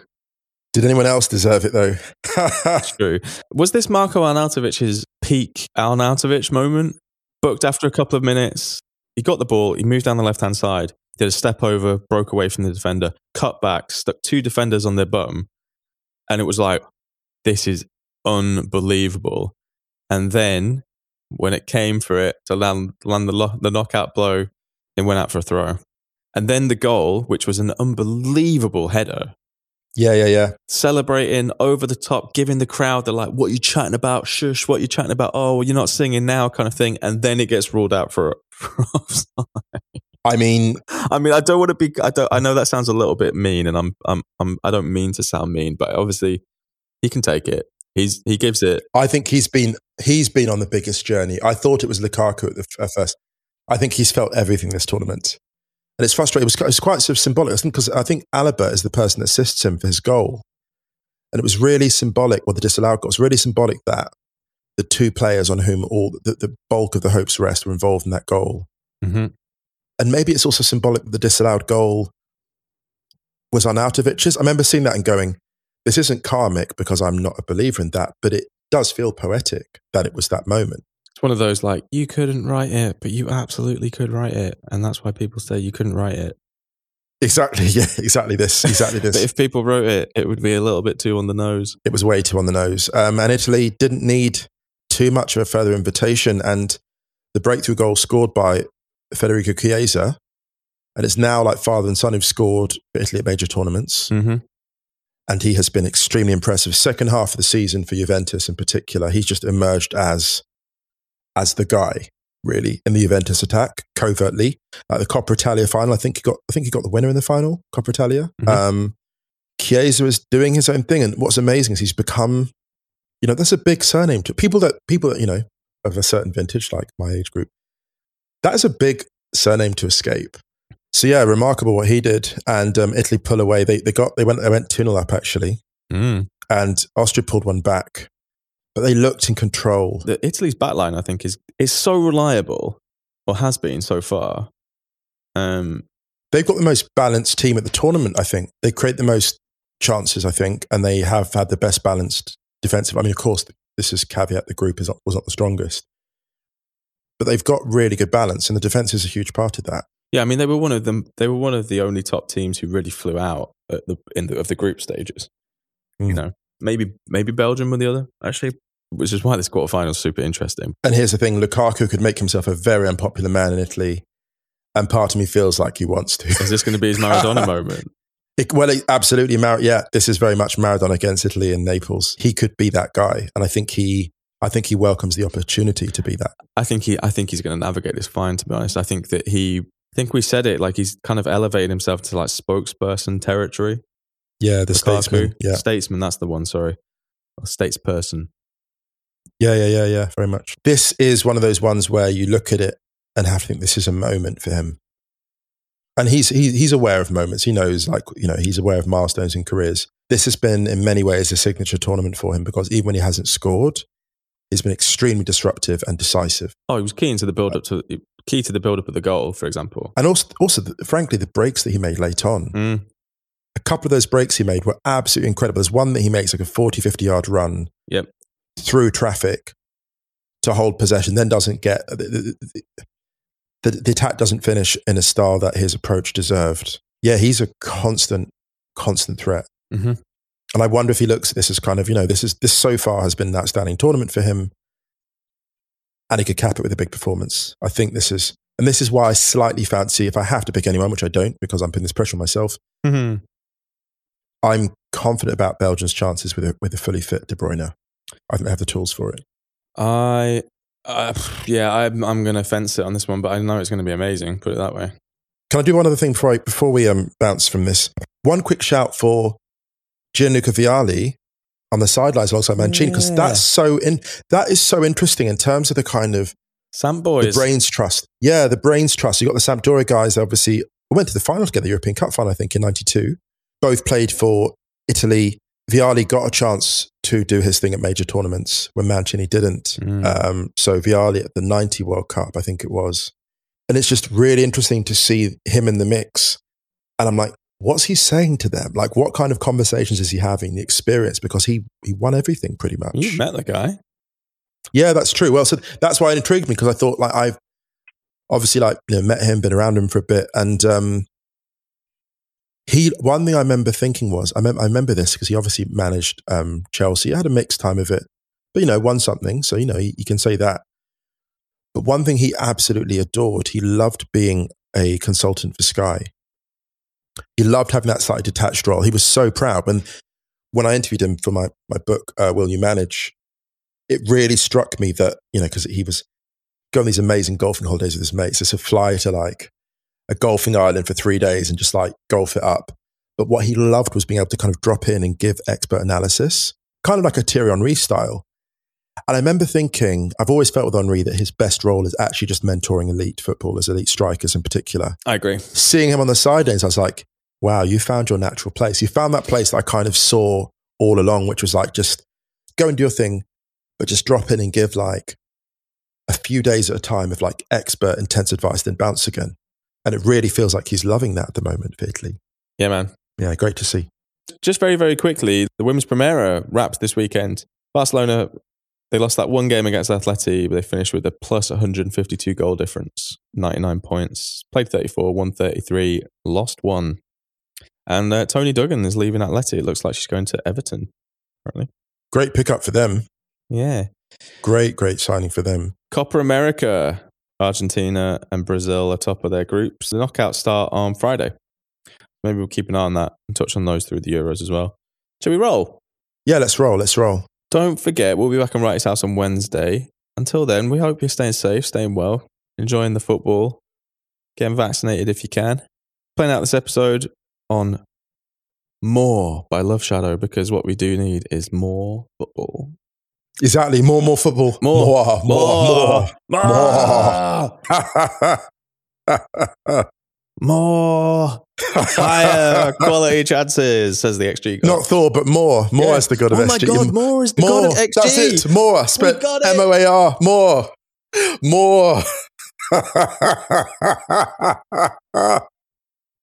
Did anyone else deserve it though? True. Was this Marco Arnautovic's peak Arnautovic moment? Booked after a couple of minutes. He got the ball, he moved down the left hand side, did a step over, broke away from the defender, cut back, stuck two defenders on their bum. And it was like, this is unbelievable. And then when it came for it to land, land the, lo- the knockout blow, it went out for a throw. And then the goal, which was an unbelievable header, yeah, yeah, yeah. celebrating over the top, giving the crowd the like, what are you chatting about? Shush, what are you chatting about? Oh, you're not singing now, kind of thing. And then it gets ruled out for, for offside. I mean, I mean, I don't want to be. I don't. I know that sounds a little bit mean, and I'm. I'm. I'm I don't mean to sound mean, but obviously, he can take it. He's. He gives it. I think he's been he's been on the biggest journey. I thought it was Lukaku at the at first. I think he's felt everything this tournament, and it's frustrating. It was, quite- it was quite sort of symbolic because I think Alaba is the person that assists him for his goal, and it was really symbolic. Well, the disallowed goal was really symbolic that the two players on whom all the, the bulk of the hopes rest were involved in that goal, Mhm. and maybe it's also symbolic that the disallowed goal was on Arnautovic's. I remember seeing that and going, "This isn't karmic because I'm not a believer in that, but it does feel poetic that it was that moment." It's one of those like you couldn't write it, but you absolutely could write it, and that's why people say you couldn't write it. Exactly. Yeah. Exactly. This. Exactly this. But if people wrote it, it would be a little bit too on the nose. it was way too on the nose, um, and Italy didn't need too much of a further invitation. And the breakthrough goal scored by Federico Chiesa, and it's now like father and son who've scored for Italy at major tournaments. Mm-hmm. and he has been extremely impressive. Second half of the season for Juventus in particular, he's just emerged as as the guy. really in the Juventus attack covertly. Like the Coppa Italia final, I think he got I think he got the winner in the final, Coppa Italia. Mhm. Um, Chiesa is doing his own thing, and what's amazing is he's become, you know, that's a big surname to people that people that you know of a certain vintage, like my age group. That is a big surname to escape. So yeah, remarkable what he did, and um, Italy pull away. They they got they went they went two 0 up actually, Mm. and Austria pulled one back, but they looked in control. The Italy's backline, I think, is is so reliable, or has been so far. Um, They've got the most balanced team at the tournament. I think they create the most chances. I think, and they have had the best balanced defensive. I mean, of course, this is caveat: the group is not, was not the strongest, but they've got really good balance, and the defense is a huge part of that. yeah, I mean, they were one of them. They were one of the only top teams who really flew out at the in the of the group stages. You Mm. know, maybe maybe Belgium were the other actually, which is why this quarterfinal is super interesting. And here's the thing: Lukaku could make himself a very unpopular man in Italy, and part of me feels like he wants to. Is this going to be his Maradona moment? It, well, it, absolutely. Mar- yeah, this is very much Maradona against Italy and Naples. He could be that guy, and I think he, I think he welcomes the opportunity to be that. I think he I think he's going to navigate this fine. To be honest, I think that he. I think we said it like he's kind of elevated himself to like spokesperson territory. Yeah, the Lukaku. statesman. Yeah, statesman. That's the one. Sorry, or statesperson. Yeah, yeah, yeah, yeah. Very much. This is one of those ones where you look at it and have to think this is a moment for him. And he's he, he's aware of moments. He knows, like you know, he's aware of milestones in careers. This has been, in many ways, a signature tournament for him because even when he hasn't scored, he's been extremely disruptive and decisive. Oh, he was keen to the build up to key to the build up of the goal, for example. And also, also, the, frankly, the breaks that he made late on. Mm. a couple of those breaks he made were absolutely incredible. There's one that he makes like a 40, 50 yard run Yep. Through traffic to hold possession, then doesn't get the, the, the, attack doesn't finish in a style that his approach deserved. Yeah, he's a constant, constant threat. hmm And I wonder if he looks at this as kind of, you know, this is this so far has been an outstanding tournament for him. And he could cap it with a big performance. I think this is and this is why I slightly fancy if I have to pick anyone, which I don't because I'm putting this pressure on myself. hmm I'm confident about Belgium's chances with a, with a fully fit De Bruyne. I think they have the tools for it. I, uh, yeah, I'm, I'm going to fence it on this one, but I know it's going to be amazing. Put it that way. Can I do one other thing before, I, before we um, bounce from this? One quick shout for Gianluca Vialli on the sidelines alongside Mancini because Yeah. that's so in, that is so interesting in terms of the kind of Sam the brains trust. Yeah, the brains trust. You got the Sampdoria guys. Obviously, went to the final together, European Cup final, I think, in '92. Both played for Italy. Vialli got a chance to do his thing at major tournaments when Mancini didn't. Mm. Um, so Vialli at the '90 World Cup, I think it was, and it's just really interesting to see him in the mix. And I'm like, what's he saying to them? Like, what kind of conversations is he having? The experience because he he won everything pretty much. you met the guy. Yeah, that's true. Well, so that's why it intrigued me because I thought like I've obviously like you know met him, been around him for a bit, and um, he. One thing I remember thinking was I, mem- I remember this because he obviously managed um, Chelsea. He had a mixed time of it, but you know won something, so you know you can say that. But one thing he absolutely adored, he loved being a consultant for Sky. He loved having that slightly detached role. He was so proud when when I interviewed him for my my book, uh, Will You Manage? it really struck me that, you know, because he was going these amazing golfing holidays with his mates. It's a fly to like a golfing island for three days and just like golf it up. But what he loved was being able to kind of drop in and give expert analysis, kind of like a Thierry Henry style. And I remember thinking, I've always felt with Henry that his best role is actually just mentoring elite footballers, elite strikers in particular. I agree. Seeing him on the sidelines, I was like, wow, you found your natural place. You found that place that I kind of saw all along, which was like just go and do your thing, but just drop in and give like a few days at a time of like expert, intense advice, then bounce again. And it really feels like he's loving that at the moment for Italy. Yeah, man. Yeah, great to see. Just very, very quickly, the women's Primera wrapped this weekend. Barcelona, they lost that one game against Atleti, but they finished with a plus 152 goal difference, 99 points. Played 34, won 33, lost one. And uh, Toni Duggan is leaving Atleti. It looks like she's going to Everton, apparently. Great pickup for them. Yeah. Great, great signing for them. Copa América, Argentina and Brazil are top of their groups. The knockout start on Friday. Maybe we'll keep an eye on that and touch on those through the Euros as well. Shall we roll? Yeah, let's roll. Let's roll. Don't forget, we'll be back on Wright's House on Wednesday. Until then, we hope you're staying safe, staying well, enjoying the football, getting vaccinated if you can. Playing out this episode on More by Love Shadow because what we do need is more football. Exactly. More, more football. More. more, more. More. More. more. Higher quality chances, says the XG. God. Not Thor, but more. More Yeah. as the god of XG. oh my God, more is the more. god of XG. That's it. More. It. M O A R. More. More.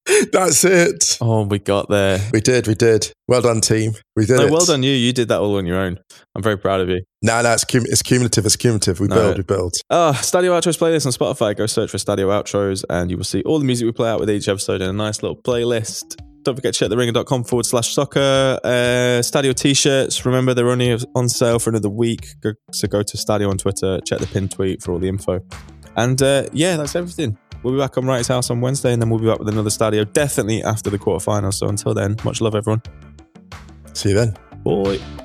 That's it. Oh, we got there. We did. We did. Well done, team. We did No, it. well done you. You did that all on your own. I'm very proud of you. No, no, it's, cum- it's cumulative. It's cumulative. We No. build. We build. Uh, Stadio Outros playlist on Spotify. Go search for Stadio Outros and you will see all the music we play out with each episode in a nice little playlist. Don't forget to check theringer.com forward slash soccer. Uh, Stadio t shirts. Remember, they're only on sale for another week. Go, so go to Stadio on Twitter. Check the pin tweet for all the info. And uh, yeah, that's everything. We'll be back on Wright's House on Wednesday and then we'll be back with another Stadio definitely after the quarterfinals. So until then, much love, everyone. See you then. Bye.